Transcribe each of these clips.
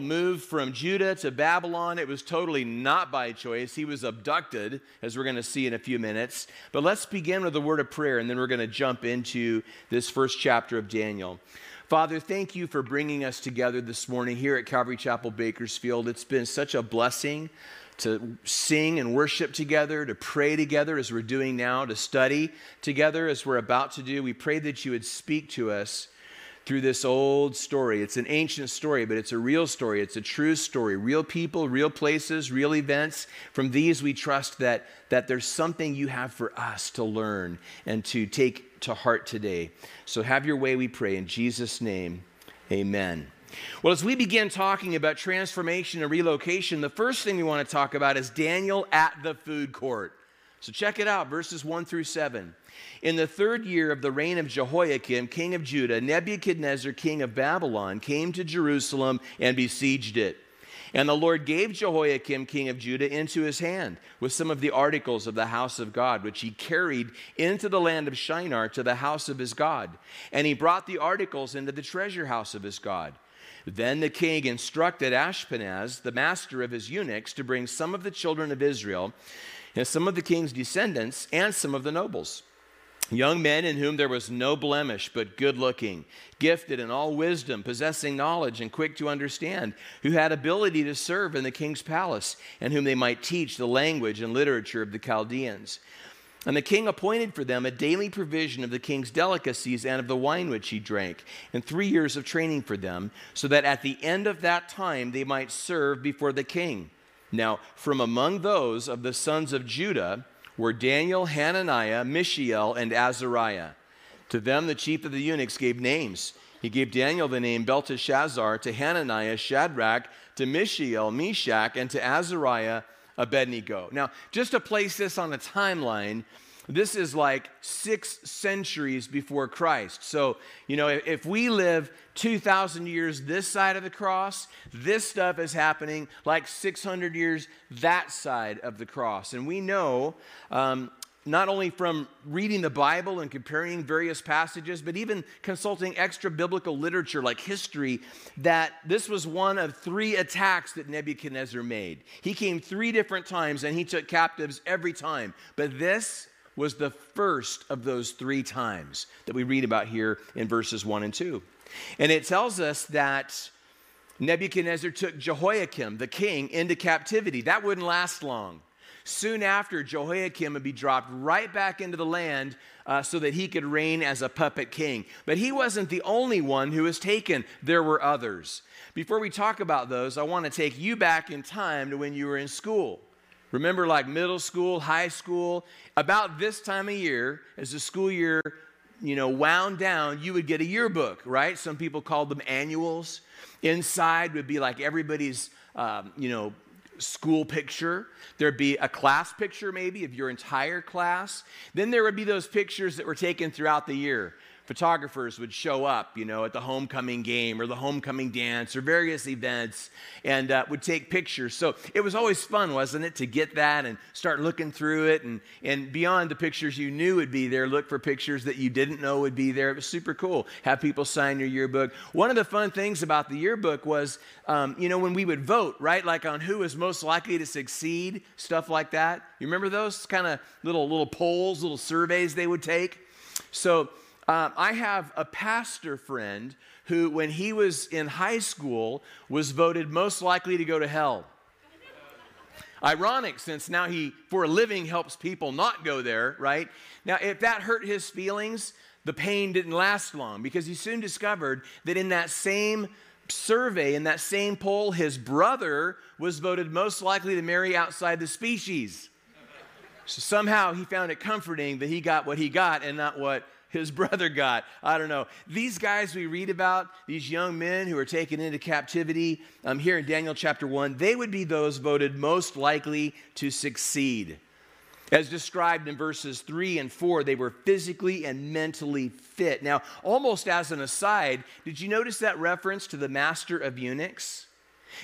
moved from Judah to Babylon. It was totally not by choice. He was abducted, as we're going to see in a few minutes. But let's begin with a word of prayer, and then we're going to jump into this first chapter of Daniel. Father, thank you for bringing us together this morning here at Calvary Chapel Bakersfield. It's been such a blessing to sing and worship together, to pray together as we're doing now, to study together as we're about to do. We pray that you would speak to us through this old story. It's an ancient story, but it's a real story. It's a true story. Real people, real places, real events. From these, we trust that, that there's something you have for us to learn and to take to heart today. So have your way, we pray. In Jesus' name, amen. Well, as we begin talking about transformation and relocation, the first thing we want to talk about is Daniel at the food court. So check it out, verses 1 through 7. In the third year of the reign of Jehoiakim, king of Judah, Nebuchadnezzar, king of Babylon, came to Jerusalem and besieged it. And the Lord gave Jehoiakim, king of Judah, into his hand with some of the articles of the house of God, which he carried into the land of Shinar to the house of his God. And he brought the articles into the treasure house of his God. Then the king instructed Ashpenaz, the master of his eunuchs, to bring some of the children of Israel, and some of the king's descendants, and some of the nobles Young men in whom there was no blemish, but good looking, gifted in all wisdom, possessing knowledge, and quick to understand, who had ability to serve in the king's palace, and whom they might teach the language and literature of the Chaldeans. And the king appointed for them a daily provision of the king's delicacies and of the wine which he drank, and three years of training for them, so that at the end of that time they might serve before the king. Now, from among those of the sons of Judah, were Daniel, Hananiah, Mishael, and Azariah. To them, the chief of the eunuchs gave names. He gave Daniel the name Belteshazzar, to Hananiah, Shadrach, to Mishael, Meshach, and to Azariah, Abednego. Now, just to place this on a timeline, this is like six centuries before Christ. So, you know, if we live 2,000 years this side of the cross, this stuff is happening like 600 years that side of the cross. And we know, um, not only from reading the Bible and comparing various passages, but even consulting extra biblical literature like history, that this was one of three attacks that Nebuchadnezzar made. He came three different times and he took captives every time. But this was the first of those three times that we read about here in verses 1 and 2. And it tells us that Nebuchadnezzar took Jehoiakim, the king, into captivity. That wouldn't last long. Soon after, Jehoiakim would be dropped right back into the land uh, so that he could reign as a puppet king. But he wasn't the only one who was taken, there were others. Before we talk about those, I want to take you back in time to when you were in school. Remember, like middle school, high school, about this time of year, as the school year, you know, wound down, you would get a yearbook, right? Some people called them annuals. Inside would be like everybody's, um, you know, school picture. There'd be a class picture, maybe, of your entire class. Then there would be those pictures that were taken throughout the year photographers would show up, you know, at the homecoming game or the homecoming dance or various events and uh, would take pictures. So it was always fun, wasn't it, to get that and start looking through it and, and beyond the pictures you knew would be there, look for pictures that you didn't know would be there. It was super cool. Have people sign your yearbook. One of the fun things about the yearbook was, um, you know, when we would vote, right, like on who was most likely to succeed, stuff like that. You remember those kind of little little polls, little surveys they would take? So um, I have a pastor friend who, when he was in high school, was voted most likely to go to hell. Ironic, since now he, for a living, helps people not go there, right? Now, if that hurt his feelings, the pain didn't last long because he soon discovered that in that same survey, in that same poll, his brother was voted most likely to marry outside the species. So somehow he found it comforting that he got what he got and not what his brother got. I don't know. These guys we read about, these young men who are taken into captivity um, here in Daniel chapter 1, they would be those voted most likely to succeed. As described in verses 3 and 4, they were physically and mentally fit. Now, almost as an aside, did you notice that reference to the master of eunuchs?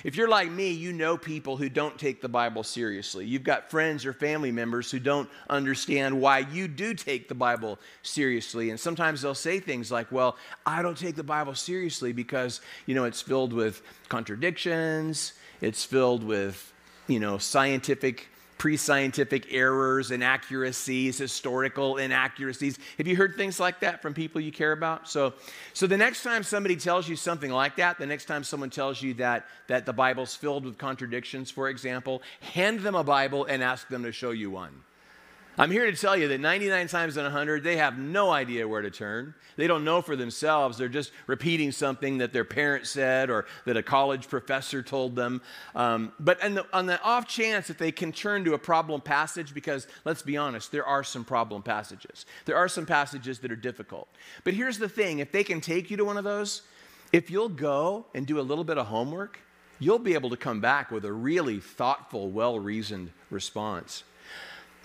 If you're like me, you know people who don't take the Bible seriously. You've got friends or family members who don't understand why you do take the Bible seriously. And sometimes they'll say things like, Well, I don't take the Bible seriously because, you know, it's filled with contradictions, it's filled with, you know, scientific pre scientific errors, inaccuracies, historical inaccuracies. Have you heard things like that from people you care about? So, so the next time somebody tells you something like that, the next time someone tells you that, that the Bible's filled with contradictions, for example, hand them a Bible and ask them to show you one. I'm here to tell you that 99 times in 100, they have no idea where to turn. They don't know for themselves. They're just repeating something that their parents said or that a college professor told them. Um, but the, on the off chance that they can turn to a problem passage, because let's be honest, there are some problem passages. There are some passages that are difficult. But here's the thing if they can take you to one of those, if you'll go and do a little bit of homework, you'll be able to come back with a really thoughtful, well reasoned response.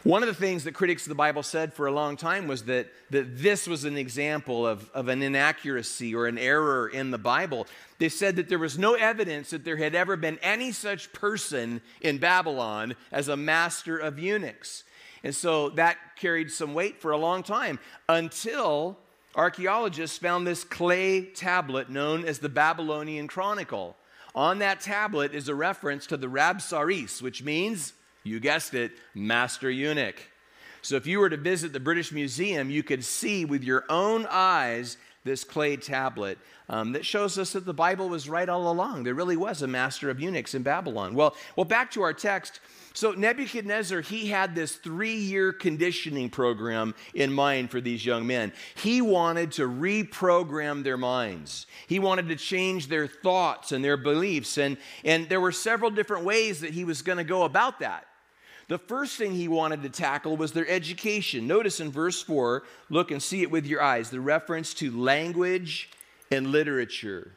One of the things that critics of the Bible said for a long time was that, that this was an example of, of an inaccuracy or an error in the Bible. They said that there was no evidence that there had ever been any such person in Babylon as a master of eunuchs. And so that carried some weight for a long time until archaeologists found this clay tablet known as the Babylonian Chronicle. On that tablet is a reference to the Rabsaris, which means you guessed it, master eunuch. So if you were to visit the British Museum, you could see with your own eyes this clay tablet um, that shows us that the Bible was right all along. There really was a master of eunuchs in Babylon. Well, well, back to our text. So Nebuchadnezzar, he had this three-year conditioning program in mind for these young men. He wanted to reprogram their minds. He wanted to change their thoughts and their beliefs. And, and there were several different ways that he was going to go about that. The first thing he wanted to tackle was their education. Notice in verse 4, look and see it with your eyes, the reference to language and literature.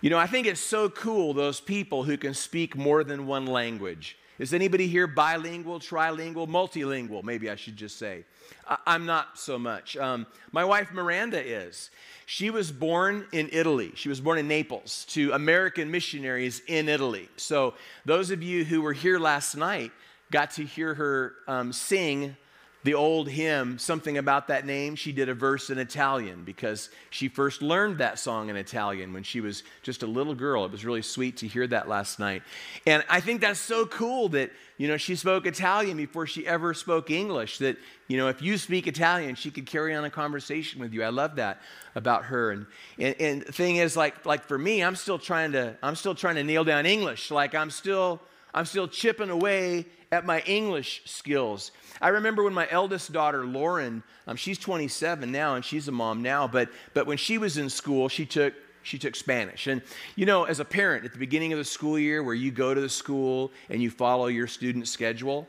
You know, I think it's so cool, those people who can speak more than one language. Is anybody here bilingual, trilingual, multilingual? Maybe I should just say. I- am not so much. Um, my wife Miranda is. She was born in Italy. She was born in Naples to American missionaries in Italy. So, those of you who were here last night, got to hear her um, sing the old hymn, something about that name. She did a verse in Italian because she first learned that song in Italian when she was just a little girl. It was really sweet to hear that last night. And I think that's so cool that, you know, she spoke Italian before she ever spoke English. That, you know, if you speak Italian, she could carry on a conversation with you. I love that about her. And, and, and the thing is, like, like for me, I'm still trying to, I'm still trying to nail down English. Like I'm still, I'm still chipping away at my English skills. I remember when my eldest daughter, Lauren, um, she's 27 now and she's a mom now, but, but when she was in school, she took she took Spanish. And you know, as a parent, at the beginning of the school year where you go to the school and you follow your student schedule,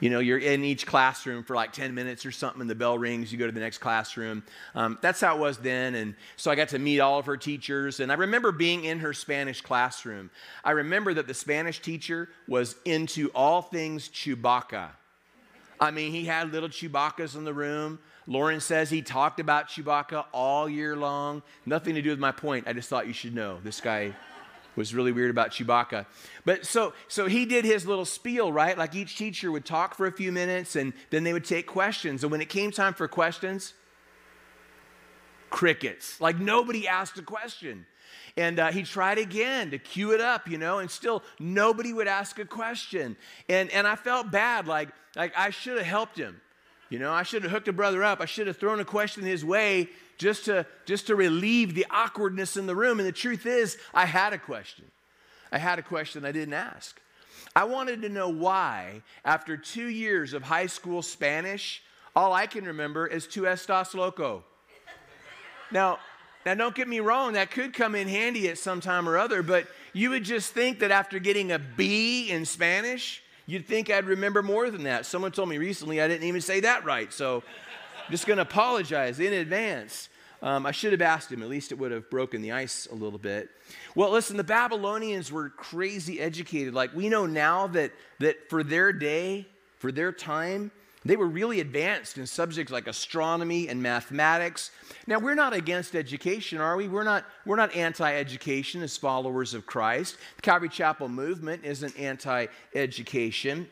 you know, you're in each classroom for like 10 minutes or something, and the bell rings, you go to the next classroom. Um, that's how it was then. And so I got to meet all of her teachers. And I remember being in her Spanish classroom. I remember that the Spanish teacher was into all things Chewbacca. I mean, he had little Chewbaccas in the room. Lauren says he talked about Chewbacca all year long. Nothing to do with my point. I just thought you should know. This guy was really weird about Chewbacca. But so so he did his little spiel, right? Like each teacher would talk for a few minutes and then they would take questions. And when it came time for questions, crickets. Like nobody asked a question. And uh, he tried again to cue it up, you know, and still nobody would ask a question. And, and I felt bad, like, like I should have helped him. You know, I should have hooked a brother up. I should have thrown a question his way just to, just to relieve the awkwardness in the room. And the truth is, I had a question. I had a question I didn't ask. I wanted to know why, after two years of high school Spanish, all I can remember is tu estás loco. Now, now don't get me wrong, that could come in handy at some time or other, but you would just think that after getting a B in Spanish, you'd think I'd remember more than that. Someone told me recently I didn't even say that right, so I'm just going to apologize in advance. Um, I should have asked him. At least it would have broken the ice a little bit. Well, listen, the Babylonians were crazy educated. Like we know now that, that for their day, for their time, They were really advanced in subjects like astronomy and mathematics. Now, we're not against education, are we? We're not, we're not anti education as followers of Christ. The Calvary Chapel movement isn't anti education.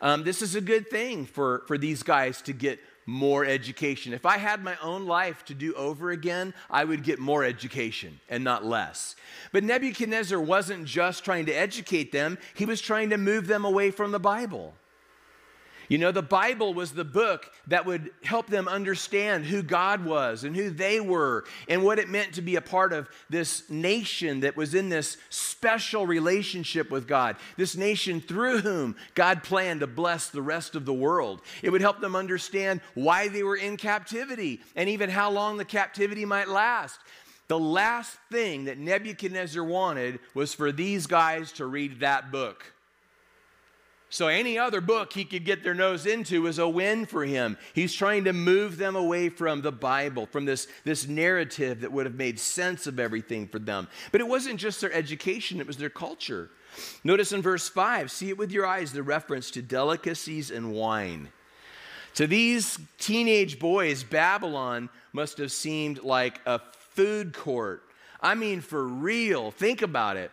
Um, this is a good thing for, for these guys to get more education. If I had my own life to do over again, I would get more education and not less. But Nebuchadnezzar wasn't just trying to educate them, he was trying to move them away from the Bible. You know, the Bible was the book that would help them understand who God was and who they were and what it meant to be a part of this nation that was in this special relationship with God, this nation through whom God planned to bless the rest of the world. It would help them understand why they were in captivity and even how long the captivity might last. The last thing that Nebuchadnezzar wanted was for these guys to read that book. So any other book he could get their nose into was a win for him. He's trying to move them away from the Bible, from this, this narrative that would have made sense of everything for them. But it wasn't just their education, it was their culture. Notice in verse 5, see it with your eyes, the reference to delicacies and wine. To these teenage boys, Babylon must have seemed like a food court. I mean, for real. Think about it.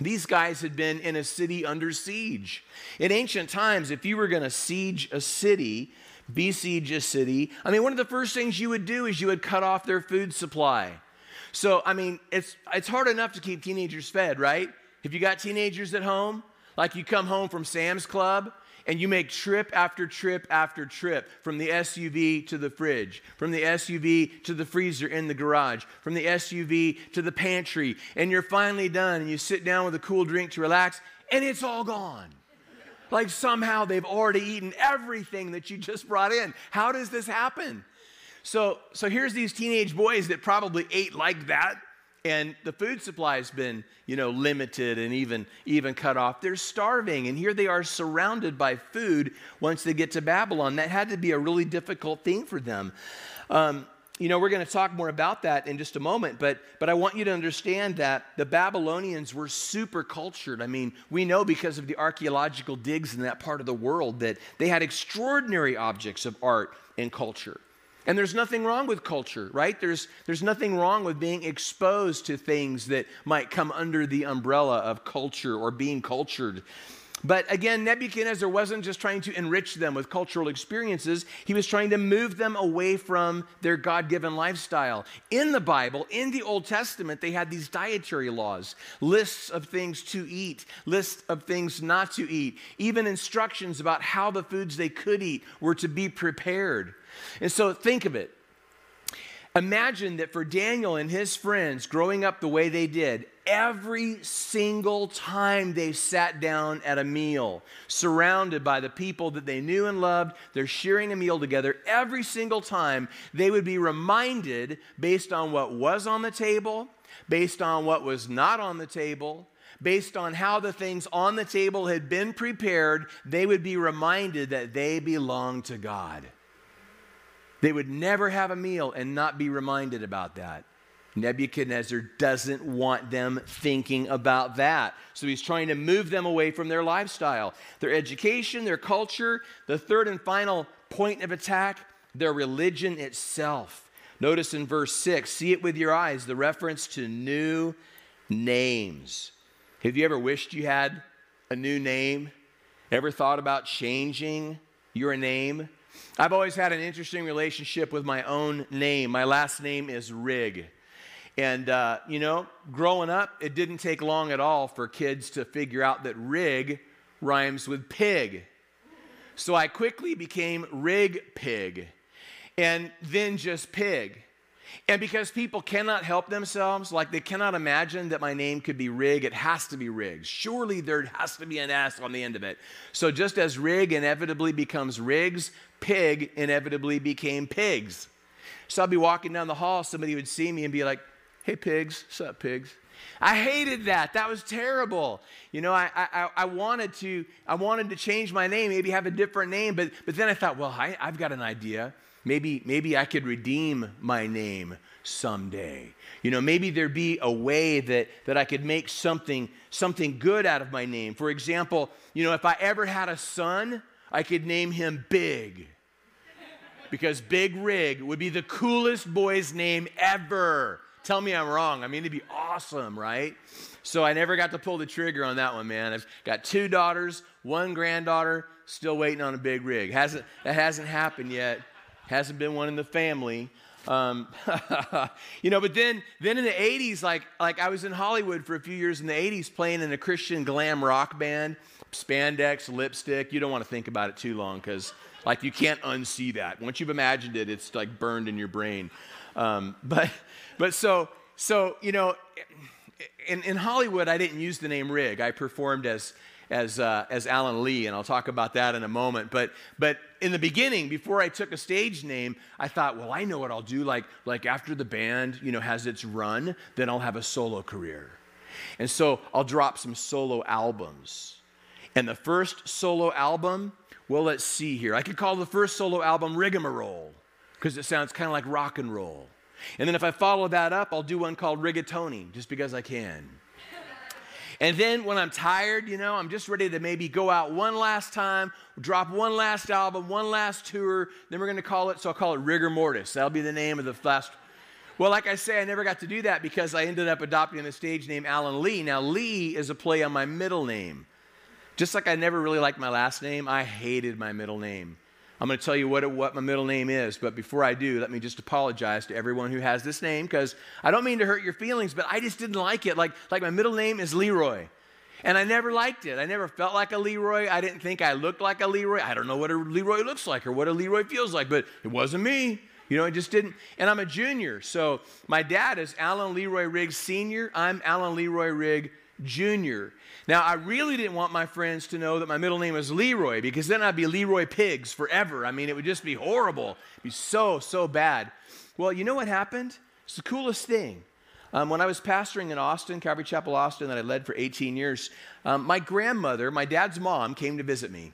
These guys had been in a city under siege. In ancient times, if you were going to siege a city, besiege a city, I mean, one of the first things you would do is you would cut off their food supply. So, I mean, it's, it's hard enough to keep teenagers fed, right? If you got teenagers at home, like you come home from Sam's Club and you make trip after trip after trip from the SUV to the fridge, from the SUV to the freezer in the garage, from the SUV to the pantry, and you're finally done and you sit down with a cool drink to relax, and it's all gone. Like somehow they've already eaten everything that you just brought in. How does this happen? So, so here's these teenage boys that probably ate like that and the food supply has been you know limited and even even cut off. They're starving and here they are surrounded by food once they get to babylon. That had to be a really difficult thing for them. Um, you know we're going to talk more about that in just a moment but but i want you to understand that the babylonians were super cultured. I mean we know because of the archaeological digs in that part of the world that they had extraordinary objects of art and culture and there's nothing wrong with culture, right? There's, there's nothing wrong with being exposed to things that might come under the umbrella of culture or being cultured. But again, Nebuchadnezzar wasn't just trying to enrich them with cultural experiences, he was trying to move them away from their God given lifestyle. In the Bible, in the Old Testament, they had these dietary laws lists of things to eat, lists of things not to eat, even instructions about how the foods they could eat were to be prepared. And so think of it. Imagine that for Daniel and his friends growing up the way they did, every single time they sat down at a meal, surrounded by the people that they knew and loved, they're sharing a meal together, every single time they would be reminded based on what was on the table, based on what was not on the table, based on how the things on the table had been prepared, they would be reminded that they belong to God. They would never have a meal and not be reminded about that. Nebuchadnezzar doesn't want them thinking about that. So he's trying to move them away from their lifestyle, their education, their culture. The third and final point of attack, their religion itself. Notice in verse 6, see it with your eyes, the reference to new names. Have you ever wished you had a new name? Ever thought about changing your name? I've always had an interesting relationship with my own name. My last name is Rigg. And, uh, you know, growing up, it didn't take long at all for kids to figure out that Rigg rhymes with pig. So I quickly became Rigg Pig and then just Pig. And because people cannot help themselves, like they cannot imagine that my name could be Rigg, it has to be Riggs. Surely there has to be an S on the end of it. So just as Rigg inevitably becomes Riggs, Pig inevitably became Pigs. So I'd be walking down the hall, somebody would see me and be like, hey, pigs, what's up, pigs? I hated that. That was terrible. You know, I, I, I, wanted to I wanted to change my name, maybe have a different name, but, but then I thought, well, I, I've got an idea. Maybe, maybe I could redeem my name someday. You know, maybe there'd be a way that, that I could make something, something good out of my name. For example, you know, if I ever had a son, I could name him Big. Because Big Rig would be the coolest boy's name ever. Tell me I'm wrong. I mean, it'd be awesome, right? So I never got to pull the trigger on that one, man. I've got two daughters, one granddaughter, still waiting on a big rig. Hasn't, that hasn't happened yet. Hasn't been one in the family. Um, you know, but then, then in the 80s, like, like I was in Hollywood for a few years in the 80s playing in a Christian glam rock band, spandex, lipstick. You don't want to think about it too long because, like, you can't unsee that. Once you've imagined it, it's like burned in your brain. Um, but, but so, so, you know, in, in Hollywood, I didn't use the name Rigg. I performed as, as, uh, as Allen Lee, and I'll talk about that in a moment. But, but in the beginning, before I took a stage name, I thought, well, I know what I'll do. Like, like after the band, you know, has its run, then I'll have a solo career. And so I'll drop some solo albums. And the first solo album, well, let's see here. I could call the first solo album Rigmarole because it sounds kind of like rock and roll. And then if I follow that up, I'll do one called Rigatoni, just because I can. And then when I'm tired, you know, I'm just ready to maybe go out one last time, drop one last album, one last tour. Then we're going to call it, so I'll call it Rigor Mortis. That'll be the name of the last. Well, like I say, I never got to do that because I ended up adopting the stage name Allen Lee. Now, Lee is a play on my middle name. Just like I never really liked my last name, I hated my middle name. I'm going to tell you what, what my middle name is, but before I do, let me just apologize to everyone who has this name because I don't mean to hurt your feelings, but I just didn't like it. Like, like my middle name is Leroy. And I never liked it. I never felt like a Leroy. I didn't think I looked like a Leroy. I don't know what a Leroy looks like or what a Leroy feels like, but it wasn't me. You know, it just didn't. And I'm a junior. So my dad is Allen Leroy Rigg Sr., I'm Allen Leroy Rigg Jr. Now, I really didn't want my friends to know that my middle name was Leroy because then I'd be Leroy Pigs forever. I mean, it would just be horrible. It'd be so, so bad. Well, you know what happened? It's the coolest thing. Um, when I was pastoring in Austin, Calvary Chapel, Austin, that I led for 18 years, um, my grandmother, my dad's mom, came to visit me.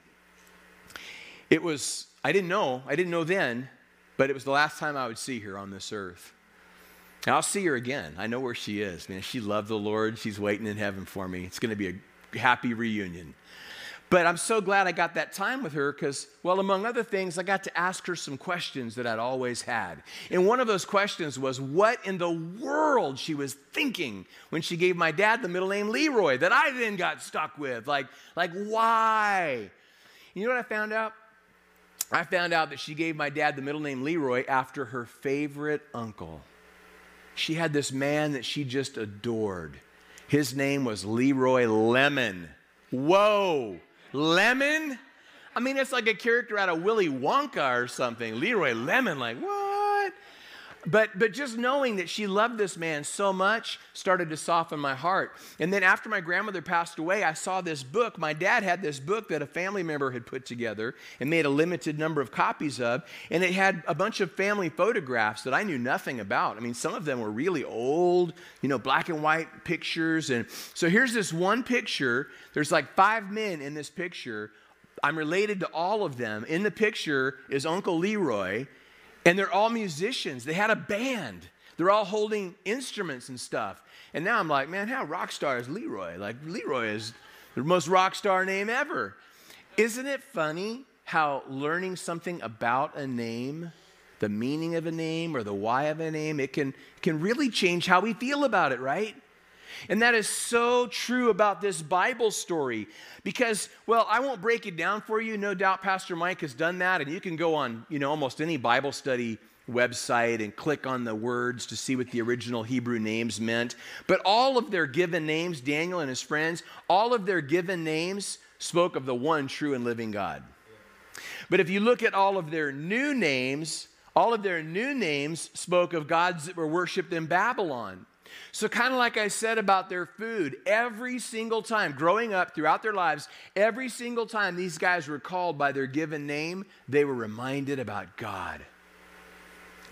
It was, I didn't know, I didn't know then, but it was the last time I would see her on this earth. And I'll see her again. I know where she is. Man, she loved the Lord. She's waiting in heaven for me. It's going to be a happy reunion. But I'm so glad I got that time with her because, well, among other things, I got to ask her some questions that I'd always had. And one of those questions was what in the world she was thinking when she gave my dad the middle name Leroy that I then got stuck with. Like, like why? You know what I found out? I found out that she gave my dad the middle name Leroy after her favorite uncle she had this man that she just adored. His name was Leroy Lemon. Whoa, Lemon? I mean, it's like a character out of Willy Wonka or something. Leroy Lemon, like, what? But, but just knowing that she loved this man so much started to soften my heart. And then after my grandmother passed away, I saw this book. My dad had this book that a family member had put together and made a limited number of copies of. And it had a bunch of family photographs that I knew nothing about. I mean, some of them were really old, you know, black and white pictures. And so here's this one picture. There's like five men in this picture. I'm related to all of them. In the picture is Uncle Leroy and they're all musicians. They had a band. They're all holding instruments and stuff. And now I'm like, man, how rock star is Leroy? Like, Leroy is the most rock star name ever. Isn't it funny how learning something about a name, the meaning of a name or the why of a name, it can, can really change how we feel about it, right? And that is so true about this Bible story because, well, I won't break it down for you. No doubt Pastor Mike has done that. And you can go on, you know, almost any Bible study website and click on the words to see what the original Hebrew names meant. But all of their given names, Daniel and his friends, all of their given names spoke of the one true and living God. But if you look at all of their new names, all of their new names spoke of gods that were worshiped in Babylon. So, kind of like I said about their food, every single time growing up throughout their lives, every single time these guys were called by their given name, they were reminded about God.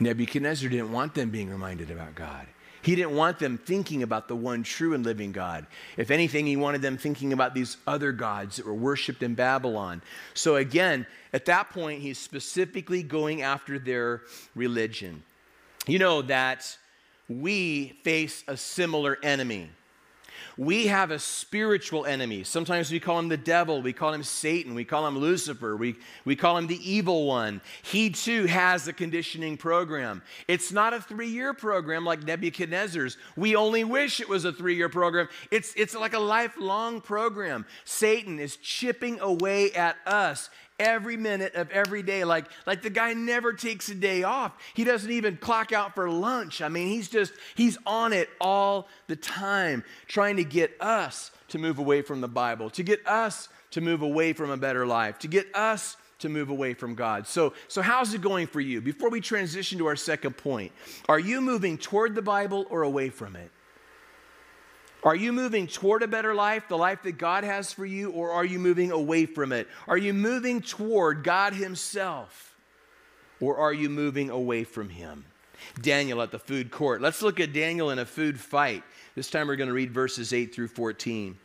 Nebuchadnezzar didn't want them being reminded about God. He didn't want them thinking about the one true and living God. If anything, he wanted them thinking about these other gods that were worshiped in Babylon. So, again, at that point, he's specifically going after their religion. You know that we face a similar enemy. We have a spiritual enemy. Sometimes we call him the devil, we call him Satan, we call him Lucifer, we, we call him the evil one. He too has a conditioning program. It's not a three year program like Nebuchadnezzar's. We only wish it was a three year program. It's, it's like a lifelong program. Satan is chipping away at us every minute of every day. Like, like the guy never takes a day off. He doesn't even clock out for lunch. I mean, he's just, he's on it all the time, trying to get us to move away from the Bible, to get us to move away from a better life, to get us to move away from God. So, so how's it going for you? Before we transition to our second point, are you moving toward the Bible or away from it? Are you moving toward a better life, the life that God has for you, or are you moving away from it? Are you moving toward God Himself, or are you moving away from Him? Daniel at the food court. Let's look at Daniel in a food fight. This time we're going to read verses 8 through 14.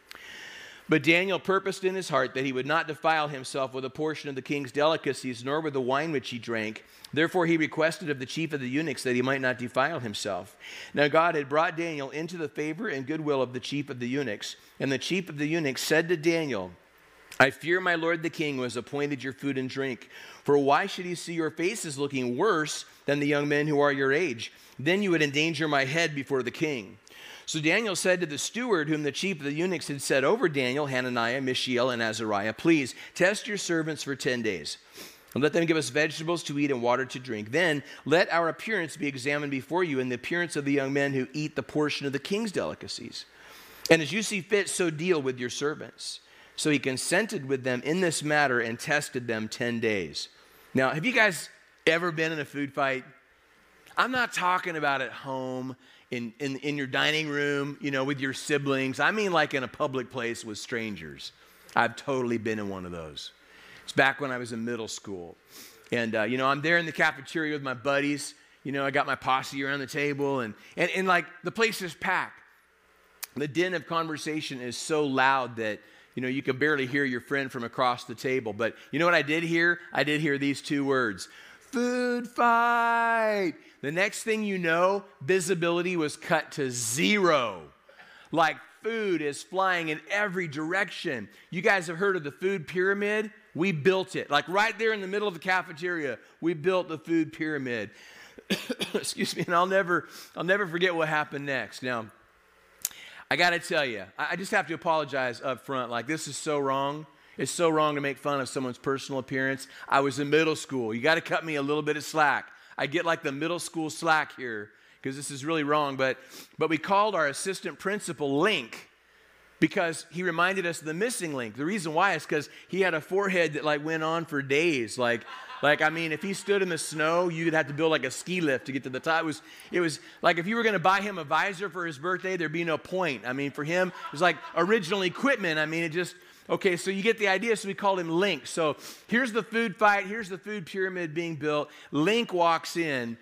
But Daniel purposed in his heart that he would not defile himself with a portion of the king's delicacies, nor with the wine which he drank. Therefore, he requested of the chief of the eunuchs that he might not defile himself. Now, God had brought Daniel into the favor and goodwill of the chief of the eunuchs. And the chief of the eunuchs said to Daniel, I fear my lord the king who has appointed your food and drink. For why should he see your faces looking worse than the young men who are your age? Then you would endanger my head before the king. So Daniel said to the steward, whom the chief of the eunuchs had set over Daniel, Hananiah, Mishael, and Azariah, Please test your servants for 10 days. And let them give us vegetables to eat and water to drink. Then let our appearance be examined before you, and the appearance of the young men who eat the portion of the king's delicacies. And as you see fit, so deal with your servants. So he consented with them in this matter and tested them 10 days. Now, have you guys ever been in a food fight? I'm not talking about at home in, in, in your dining room, you know, with your siblings. I mean, like in a public place with strangers. I've totally been in one of those. It's back when I was in middle school. And, uh, you know, I'm there in the cafeteria with my buddies. You know, I got my posse around the table, and, and, and like the place is packed. The din of conversation is so loud that, you know, you can barely hear your friend from across the table. But you know what I did hear? I did hear these two words food fight. The next thing you know, visibility was cut to zero. Like food is flying in every direction. You guys have heard of the food pyramid? We built it. Like right there in the middle of the cafeteria, we built the food pyramid. Excuse me, and I'll never I'll never forget what happened next. Now, I got to tell you, I just have to apologize up front. Like this is so wrong. It's so wrong to make fun of someone's personal appearance. I was in middle school. You got to cut me a little bit of slack. I get like the middle school slack here because this is really wrong. But, but we called our assistant principal Link because he reminded us of the missing link. The reason why is because he had a forehead that like went on for days. Like, like I mean, if he stood in the snow, you'd have to build like a ski lift to get to the top. It was, it was like if you were going to buy him a visor for his birthday, there'd be no point. I mean, for him, it was like original equipment. I mean, it just Okay, so you get the idea. So we called him Link. So here's the food fight. Here's the food pyramid being built. Link walks in,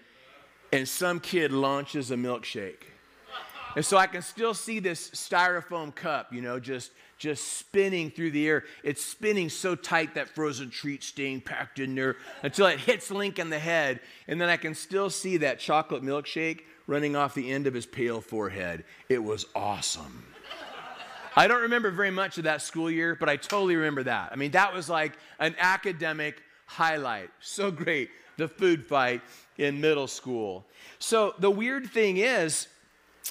and some kid launches a milkshake. And so I can still see this styrofoam cup, you know, just just spinning through the air. It's spinning so tight that frozen treat staying packed in there until it hits Link in the head. And then I can still see that chocolate milkshake running off the end of his pale forehead. It was awesome. I don't remember very much of that school year, but I totally remember that. I mean, that was like an academic highlight. So great, the food fight in middle school. So the weird thing is,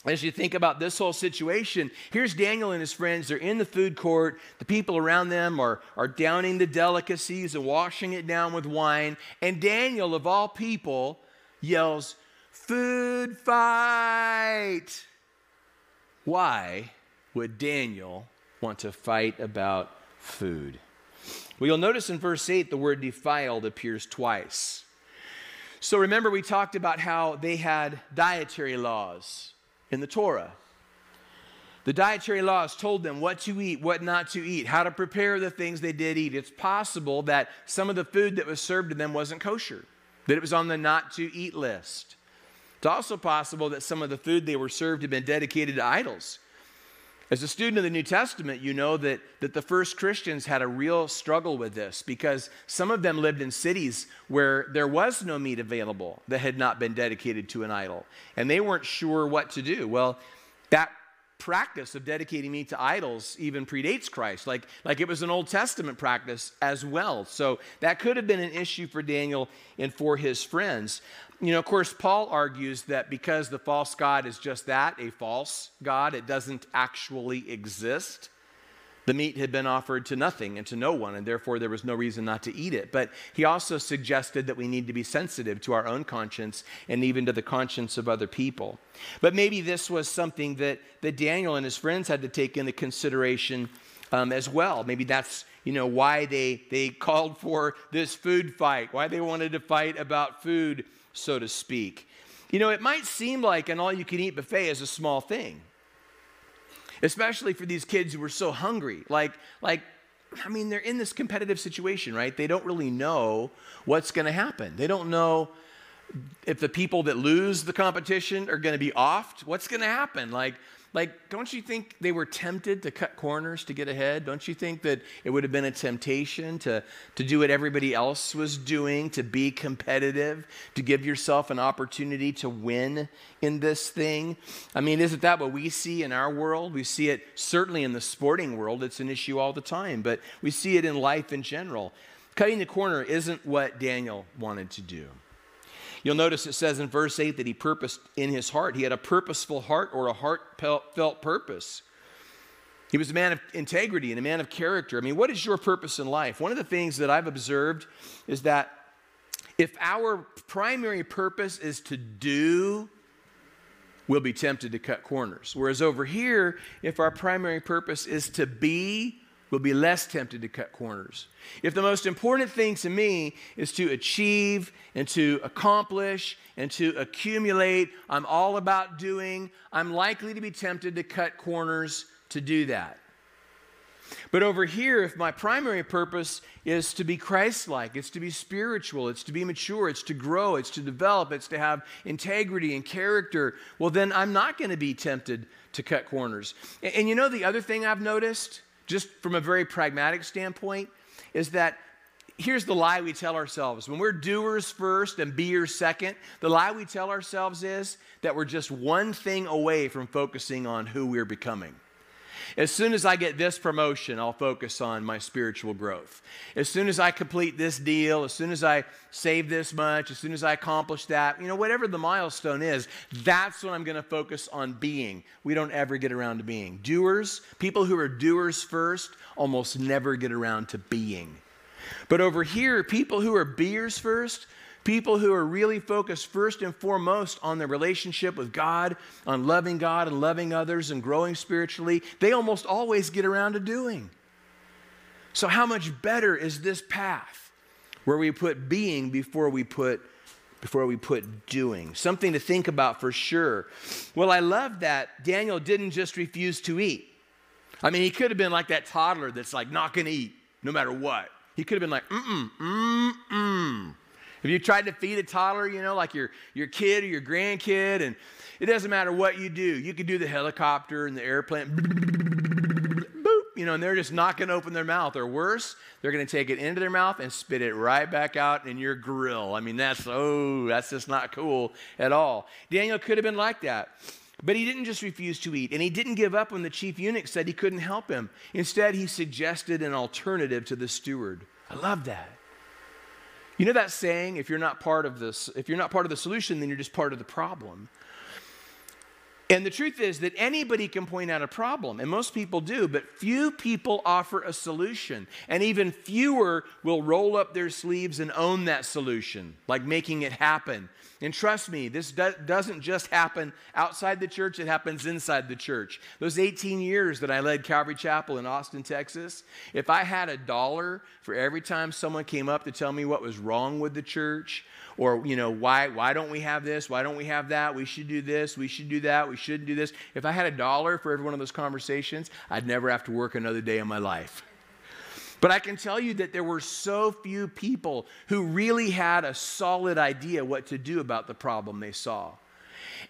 as you think about this whole situation, here's Daniel and his friends. They're in the food court. The people around them are, are downing the delicacies and washing it down with wine. And Daniel, of all people, yells, Food fight! Why? would Daniel want to fight about food? Well, you'll notice in verse 8 the word defiled appears twice. So remember, we talked about how they had dietary laws in the Torah. The dietary laws told them what to eat, what not to eat, how to prepare the things they did eat. It's possible that some of the food that was served to them wasn't kosher, that it was on the not to eat list. It's also possible that some of the food they were served had been dedicated to idols. As a student of the New Testament, you know that, that the first Christians had a real struggle with this because some of them lived in cities where there was no meat available that had not been dedicated to an idol, and they weren't sure what to do. Well, that practice of dedicating meat to idols even predates Christ. Like, like it was an Old Testament practice as well. So that could have been an issue for Daniel and for his friends. You know, of course, Paul argues that because the false God is just that, a false God, it doesn't actually exist. The meat had been offered to nothing and to no one, and therefore there was no reason not to eat it. But he also suggested that we need to be sensitive to our own conscience and even to the conscience of other people. But maybe this was something that, that Daniel and his friends had to take into consideration um, as well. Maybe that's you know why they they called for this food fight, why they wanted to fight about food, so to speak. You know, it might seem like an all-you-can-eat buffet is a small thing especially for these kids who were so hungry. Like, like, I mean, they're in this competitive situation, right? They don't really know what's going to happen. They don't know if the people that lose the competition are going to be offed. What's going to happen? Like, like, don't you think they were tempted to cut corners to get ahead? Don't you think that it would have been a temptation to, to do what everybody else was doing, to be competitive, to give yourself an opportunity to win in this thing? I mean, isn't that what we see in our world? We see it certainly in the sporting world, it's an issue all the time, but we see it in life in general. Cutting the corner isn't what Daniel wanted to do. You'll notice it says in verse 8 that he purposed in his heart. He had a purposeful heart or a heartfelt purpose. He was a man of integrity and a man of character. I mean, what is your purpose in life? One of the things that I've observed is that if our primary purpose is to do, we'll be tempted to cut corners. Whereas over here, if our primary purpose is to be, will be less tempted to cut corners. If the most important thing to me is to achieve and to accomplish and to accumulate, I'm all about doing, I'm likely to be tempted to cut corners to do that. But over here, if my primary purpose is to be Christ like, it's to be spiritual, it's to be mature, it's to grow, it's to develop, it's to have integrity and character, well, then I'm not going to be tempted to cut corners. And, and you know the other thing I've noticed? Just from a very pragmatic standpoint, is that here's the lie we tell ourselves. When we're doers first and beers second, the lie we tell ourselves is that we're just one thing away from focusing on who we're becoming. As soon as I get this promotion, I'll focus on my spiritual growth. As soon as I complete this deal, as soon as I save this much, as soon as I accomplish that, you know, whatever the milestone is, that's what I'm going to focus on being. We don't ever get around to being. Doers, people who are doers first, almost never get around to being. But over here, people who are beers first, People who are really focused first and foremost on their relationship with God, on loving God and loving others and growing spiritually, they almost always get around to doing. So, how much better is this path where we put being before we put before we put doing. Something to think about for sure. Well, I love that Daniel didn't just refuse to eat. I mean, he could have been like that toddler that's like not to eat no matter what. He could have been like, mm mm, mm mm. Have you tried to feed a toddler, you know, like your, your kid or your grandkid? And it doesn't matter what you do. You could do the helicopter and the airplane, boop, you know, and they're just not going to open their mouth. Or worse, they're going to take it into their mouth and spit it right back out in your grill. I mean, that's, oh, that's just not cool at all. Daniel could have been like that. But he didn't just refuse to eat, and he didn't give up when the chief eunuch said he couldn't help him. Instead, he suggested an alternative to the steward. I love that. You know that saying, if you're not part of this, if you're not part of the solution, then you're just part of the problem. And the truth is that anybody can point out a problem, and most people do, but few people offer a solution. And even fewer will roll up their sleeves and own that solution, like making it happen. And trust me, this do- doesn't just happen outside the church, it happens inside the church. Those 18 years that I led Calvary Chapel in Austin, Texas, if I had a dollar for every time someone came up to tell me what was wrong with the church, or you know why why don't we have this? Why don't we have that? We should do this. We should do that. We shouldn't do this. If i had a dollar for every one of those conversations i'd never have to work another day in my life. But I can tell you that there were so few people who really had a solid idea what to do about the problem they saw.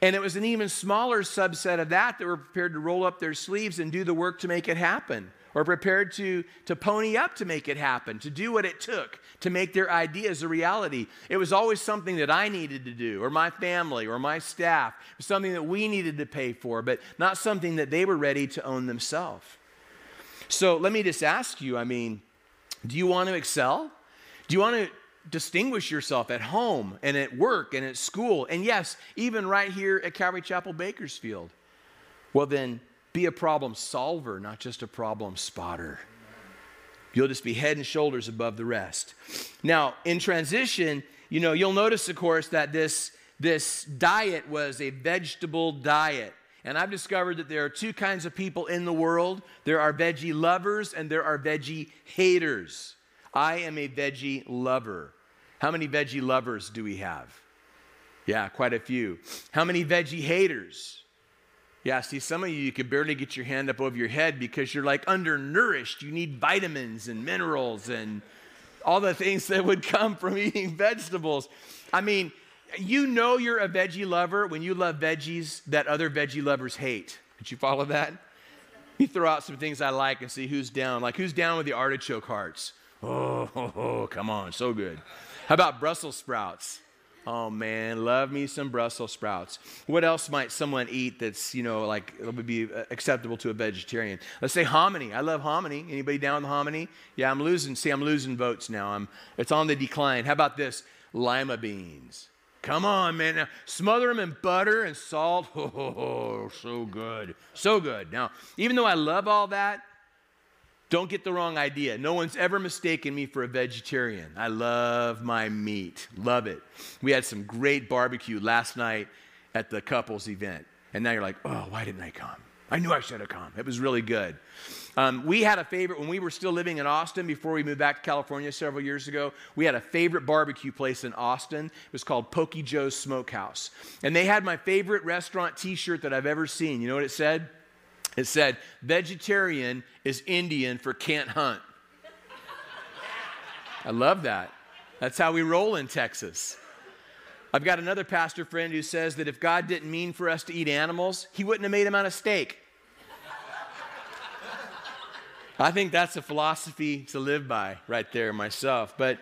And it was an even smaller subset of that that were prepared to roll up their sleeves and do the work to make it happen. Or prepared to, to pony up to make it happen, to do what it took to make their ideas a reality. It was always something that I needed to do, or my family, or my staff, something that we needed to pay for, but not something that they were ready to own themselves. So let me just ask you I mean, do you want to excel? Do you want to distinguish yourself at home and at work and at school? And yes, even right here at Calvary Chapel Bakersfield. Well, then be a problem solver, not just a problem spotter. You'll just be head and shoulders above the rest. Now, in transition, you know, you'll notice, of course, that this, this diet was a vegetable diet. And I've discovered that there are two kinds of people in the world there are veggie lovers and there are veggie haters. I am a veggie lover. How many veggie lovers do we have? Yeah, quite a few. How many veggie haters? Yeah, see, some of you, you could barely get your hand up over your head because you're like undernourished. You need vitamins and minerals and all the things that would come from eating vegetables. I mean, you know you're a veggie lover when you love veggies that other veggie lovers hate. Did you follow that? You throw out some things I like and see who's down. Like, who's down with the artichoke hearts? Oh, oh, oh come on, so good. How about Brussels sprouts? Oh man, love me some Brussels sprouts. What else might someone eat that's, you know, like it would be uh, acceptable to a vegetarian? Let's say hominy. I love hominy. Anybody down with hominy? Yeah, I'm losing. See, I'm losing votes now. I'm, it's on the decline. How about this? Lima beans. Come on, man. Now, smother them in butter and salt. Oh, so good. So good. Now, even though I love all that, don't get the wrong idea. No one's ever mistaken me for a vegetarian. I love my meat. Love it. We had some great barbecue last night at the couples event. And now you're like, oh, why didn't I come? I knew I should have come. It was really good. Um, we had a favorite when we were still living in Austin before we moved back to California several years ago. We had a favorite barbecue place in Austin. It was called Pok-e-Jo's Smokehouse. And they had my favorite restaurant t shirt that I've ever seen. You know what it said? It said, Vegetarian is Indian for can't hunt. I love that. That's how we roll in Texas. I've got another pastor friend who says that if God didn't mean for us to eat animals, he wouldn't have made them out of steak. I think that's a philosophy to live by right there myself. But,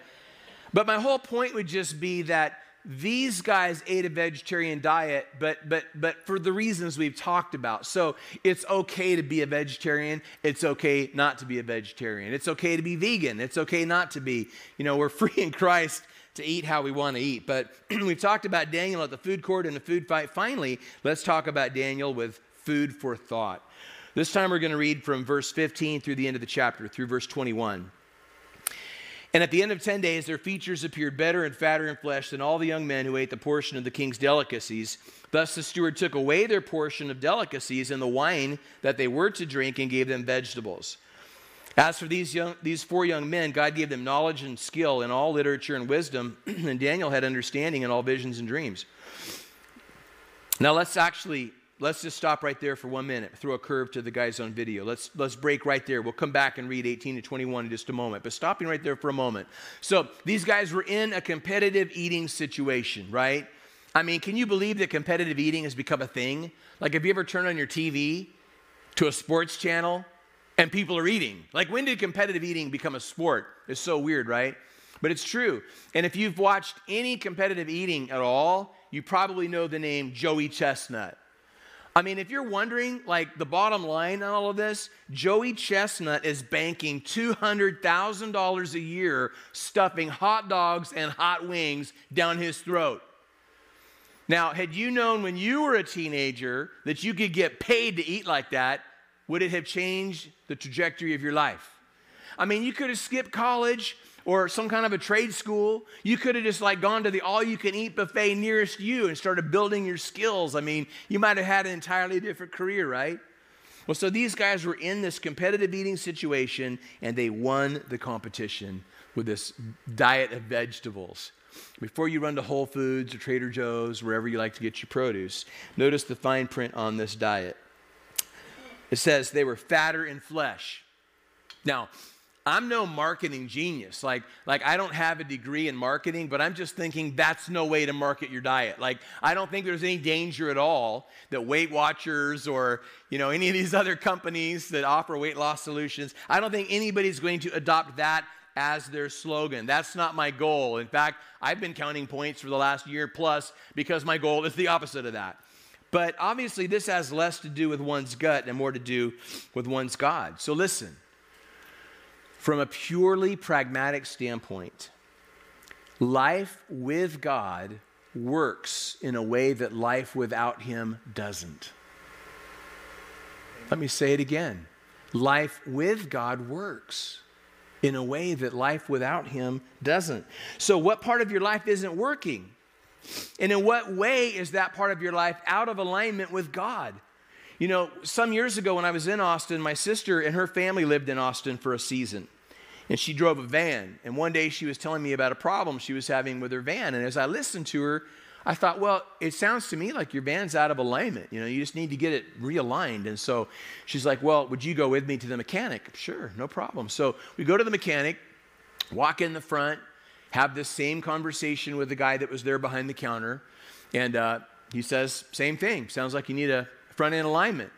but my whole point would just be that these guys ate a vegetarian diet, but, but, but for the reasons we've talked about. So it's okay to be a vegetarian. It's okay not to be a vegetarian. It's okay to be vegan. It's okay not to be. You know, we're free in Christ to eat how we want to eat. But we've talked about Daniel at the food court and the food fight. Finally, let's talk about Daniel with food for thought. This time we're going to read from verse 15 through the end of the chapter, through verse 21. And at the end of 10 days, their features appeared better and fatter in flesh than all the young men who ate the portion of the king's delicacies. Thus the steward took away their portion of delicacies and the wine that they were to drink and gave them vegetables. As for these, young, these four young men, God gave them knowledge and skill in all literature and wisdom, and Daniel had understanding in all visions and dreams. Now let's actually let's just stop right there for one minute. Throw a curve to the guys on video. Let's let's break right there. We'll come back and read 18 to 21 in just a moment. But stopping right there for a moment. So these guys were in a competitive eating situation, right? I mean, can you believe that competitive eating has become a thing? Like, have you ever turned on your TV to a sports channel and people are eating? Like, when did competitive eating become a sport? It's so weird, right? But it's true. And if you've watched any competitive eating at all, you probably know the name Joey Chestnut. I mean, if you're wondering, like the bottom line on all of this, Joey Chestnut is banking $200,000 a year stuffing hot dogs and hot wings down his throat. Now, had you known when you were a teenager that you could get paid to eat like that, would it have changed the trajectory of your life? I mean, you could have skipped college or some kind of a trade school. You could have just like gone to the all you can eat buffet nearest you and started building your skills. I mean, you might have had an entirely different career, right? Well, so these guys were in this competitive eating situation and they won the competition with this diet of vegetables. Before you run to Whole Foods or Trader Joe's, wherever you like to get your produce, notice the fine print on this diet. It says they were fatter in flesh. Now, I'm no marketing genius. Like, like I don't have a degree in marketing, but I'm just thinking that's no way to market your diet. Like, I don't think there's any danger at all that Weight Watchers or you know any of these other companies that offer weight loss solutions. I don't think anybody's going to adopt that as their slogan. That's not my goal. In fact, I've been counting points for the last year plus because my goal is the opposite of that. But obviously, this has less to do with one's gut and more to do with one's God. So listen. From a purely pragmatic standpoint, life with God works in a way that life without Him doesn't. Let me say it again. Life with God works in a way that life without Him doesn't. So, what part of your life isn't working? And in what way is that part of your life out of alignment with God? You know, some years ago when I was in Austin, my sister and her family lived in Austin for a season and she drove a van. And one day she was telling me about a problem she was having with her van. And as I listened to her, I thought, well, it sounds to me like your van's out of alignment. You know, you just need to get it realigned. And so she's like, well, would you go with me to the mechanic? Sure, no problem. So we go to the mechanic, walk in the front, have the same conversation with the guy that was there behind the counter. And uh, he says, same thing. Sounds like you need a front end alignment.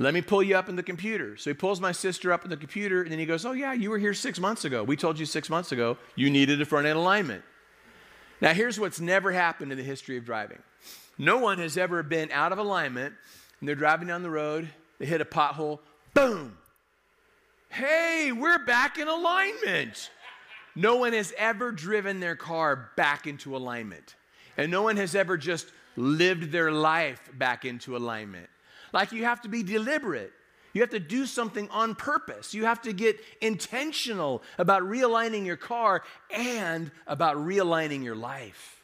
Let me pull you up in the computer. So he pulls my sister up in the computer, and then he goes, Oh, yeah, you were here six months ago. We told you six months ago you needed a front end alignment. Now, here's what's never happened in the history of driving no one has ever been out of alignment, and they're driving down the road, they hit a pothole, boom. Hey, we're back in alignment. No one has ever driven their car back into alignment. And no one has ever just lived their life back into alignment. Like you have to be deliberate. You have to do something on purpose. You have to get intentional about realigning your car and about realigning your life.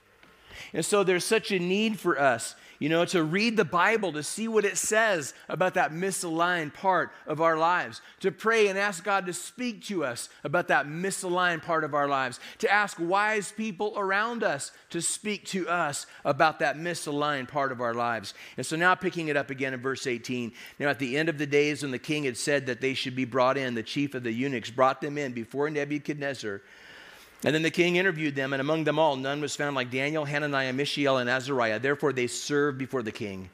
And so there's such a need for us you know, to read the Bible, to see what it says about that misaligned part of our lives, to pray and ask God to speak to us about that misaligned part of our lives, to ask wise people around us to speak to us about that misaligned part of our lives. And so now picking it up again in verse 18. Now, at the end of the days when the king had said that they should be brought in, the chief of the eunuchs brought them in before Nebuchadnezzar. And then the king interviewed them, and among them all, none was found like Daniel, Hananiah, Mishael, and Azariah. Therefore, they served before the king.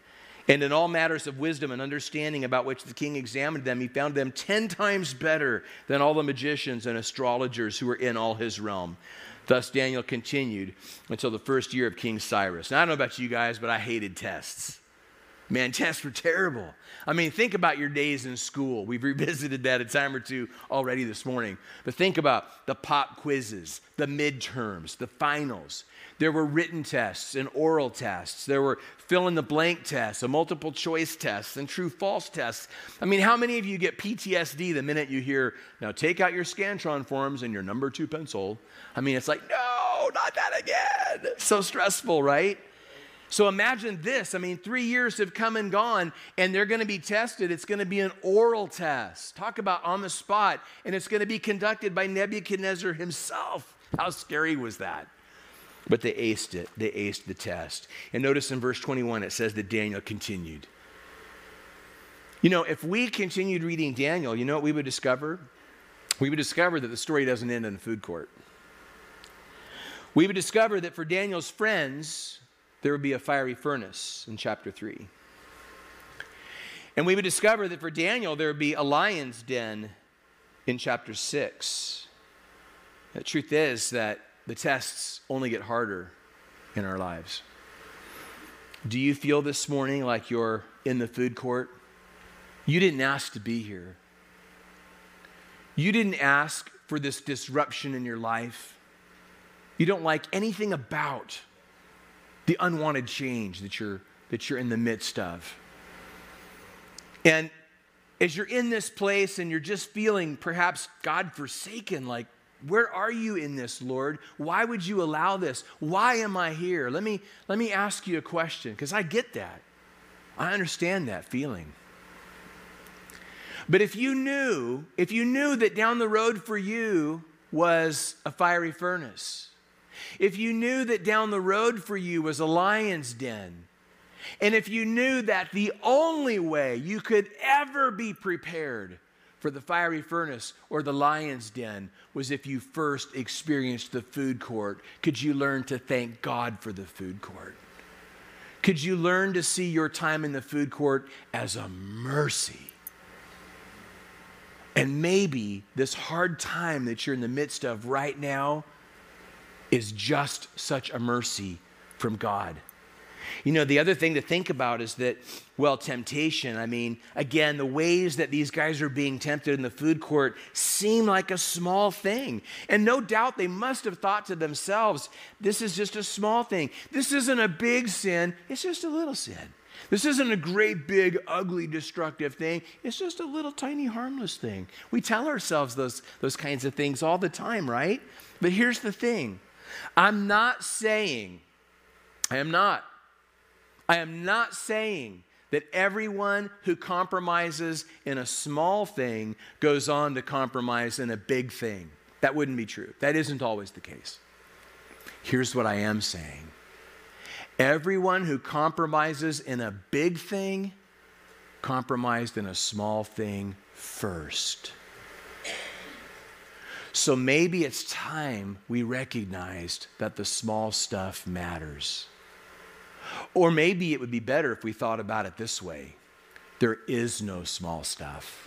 And in all matters of wisdom and understanding about which the king examined them, he found them ten times better than all the magicians and astrologers who were in all his realm. Thus, Daniel continued until the first year of King Cyrus. Now, I don't know about you guys, but I hated tests. Man, tests were terrible. I mean, think about your days in school. We've revisited that a time or two already this morning. But think about the pop quizzes, the midterms, the finals. There were written tests and oral tests. There were fill in the blank tests, a multiple choice tests, and true false tests. I mean, how many of you get PTSD the minute you hear, now take out your Scantron forms and your number two pencil? I mean, it's like, no, not that again. So stressful, right? So imagine this. I mean, three years have come and gone, and they're going to be tested. It's going to be an oral test. Talk about on the spot, and it's going to be conducted by Nebuchadnezzar himself. How scary was that? But they aced it. They aced the test. And notice in verse 21, it says that Daniel continued. You know, if we continued reading Daniel, you know what we would discover? We would discover that the story doesn't end in the food court. We would discover that for Daniel's friends, there would be a fiery furnace in chapter 3. And we would discover that for Daniel, there would be a lion's den in chapter 6. The truth is that the tests only get harder in our lives. Do you feel this morning like you're in the food court? You didn't ask to be here. You didn't ask for this disruption in your life. You don't like anything about the unwanted change that you're, that you're in the midst of. And as you're in this place and you're just feeling perhaps God forsaken, like, where are you in this, Lord? Why would you allow this? Why am I here? Let me, let me ask you a question, because I get that. I understand that feeling. But if you knew, if you knew that down the road for you was a fiery furnace, if you knew that down the road for you was a lion's den, and if you knew that the only way you could ever be prepared for the fiery furnace or the lion's den was if you first experienced the food court. Could you learn to thank God for the food court? Could you learn to see your time in the food court as a mercy? And maybe this hard time that you're in the midst of right now is just such a mercy from God. You know, the other thing to think about is that, well, temptation. I mean, again, the ways that these guys are being tempted in the food court seem like a small thing. And no doubt they must have thought to themselves, this is just a small thing. This isn't a big sin, it's just a little sin. This isn't a great, big, ugly, destructive thing. It's just a little tiny, harmless thing. We tell ourselves those, those kinds of things all the time, right? But here's the thing I'm not saying, I am not I am not saying that everyone who compromises in a small thing goes on to compromise in a big thing. That wouldn't be true. That isn't always the case. Here's what I am saying everyone who compromises in a big thing compromised in a small thing first. So maybe it's time we recognized that the small stuff matters. Or maybe it would be better if we thought about it this way there is no small stuff.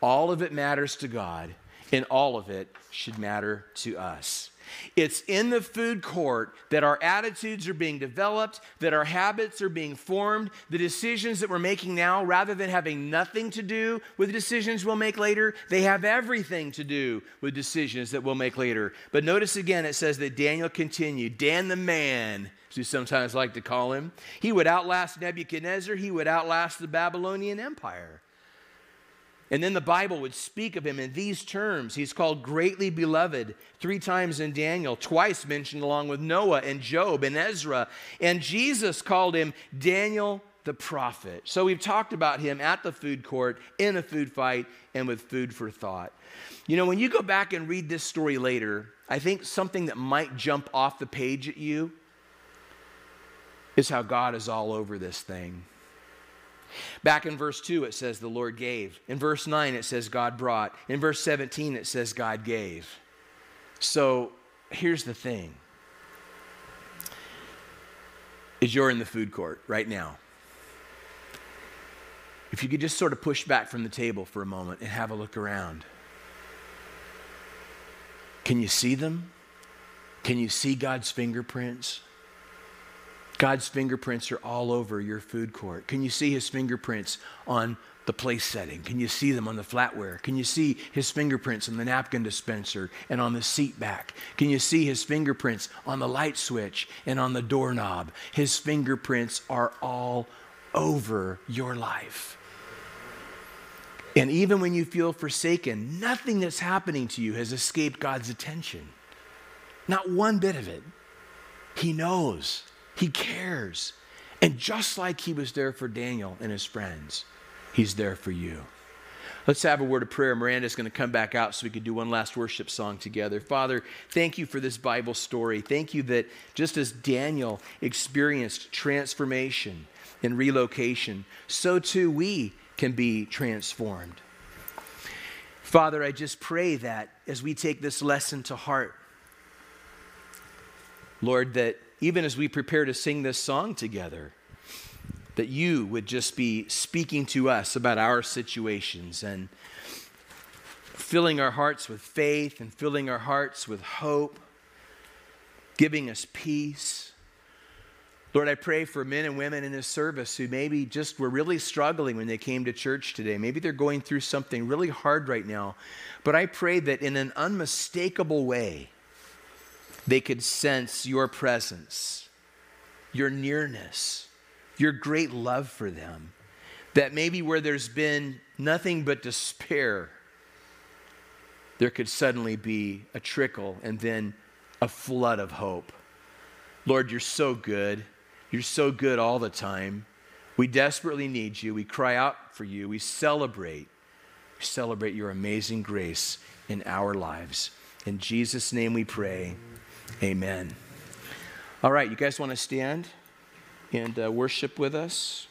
All of it matters to God, and all of it should matter to us. It's in the food court that our attitudes are being developed, that our habits are being formed, the decisions that we're making now, rather than having nothing to do with decisions we'll make later, they have everything to do with decisions that we'll make later. But notice again, it says that Daniel continued, Dan the man as we sometimes like to call him. He would outlast Nebuchadnezzar, he would outlast the Babylonian Empire. And then the Bible would speak of him in these terms. He's called greatly beloved three times in Daniel, twice mentioned along with Noah and Job and Ezra. And Jesus called him Daniel the prophet. So we've talked about him at the food court, in a food fight, and with food for thought. You know, when you go back and read this story later, I think something that might jump off the page at you is how God is all over this thing. Back in verse 2, it says the Lord gave. In verse 9, it says God brought. In verse 17, it says God gave. So here's the thing is you're in the food court right now. If you could just sort of push back from the table for a moment and have a look around. Can you see them? Can you see God's fingerprints? God's fingerprints are all over your food court. Can you see his fingerprints on the place setting? Can you see them on the flatware? Can you see his fingerprints on the napkin dispenser and on the seat back? Can you see his fingerprints on the light switch and on the doorknob? His fingerprints are all over your life. And even when you feel forsaken, nothing that's happening to you has escaped God's attention. Not one bit of it. He knows. He cares. And just like he was there for Daniel and his friends, he's there for you. Let's have a word of prayer. Miranda's going to come back out so we can do one last worship song together. Father, thank you for this Bible story. Thank you that just as Daniel experienced transformation and relocation, so too we can be transformed. Father, I just pray that as we take this lesson to heart, Lord, that even as we prepare to sing this song together, that you would just be speaking to us about our situations and filling our hearts with faith and filling our hearts with hope, giving us peace. Lord, I pray for men and women in this service who maybe just were really struggling when they came to church today. Maybe they're going through something really hard right now. But I pray that in an unmistakable way, they could sense your presence, your nearness, your great love for them. That maybe where there's been nothing but despair, there could suddenly be a trickle and then a flood of hope. Lord, you're so good. You're so good all the time. We desperately need you. We cry out for you. We celebrate. We celebrate your amazing grace in our lives. In Jesus' name we pray. Amen. All right, you guys want to stand and uh, worship with us?